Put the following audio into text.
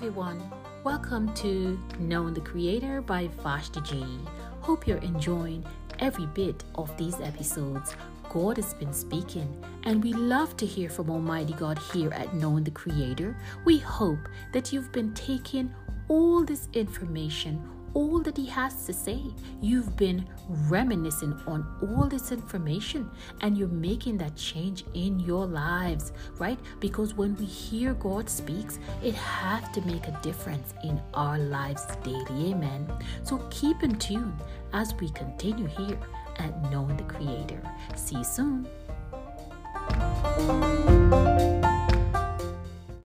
everyone. Welcome to Knowing the Creator by Vashti G. Hope you're enjoying every bit of these episodes. God has been speaking, and we love to hear from Almighty God here at Knowing the Creator. We hope that you've been taking all this information, all that He has to say. You've been reminiscing on all this information and you're making that change in your lives, right? Because when we hear God speaks, it has to make a difference in our lives daily. Amen. So keep in tune as we continue here at Knowing the Creator. See you soon.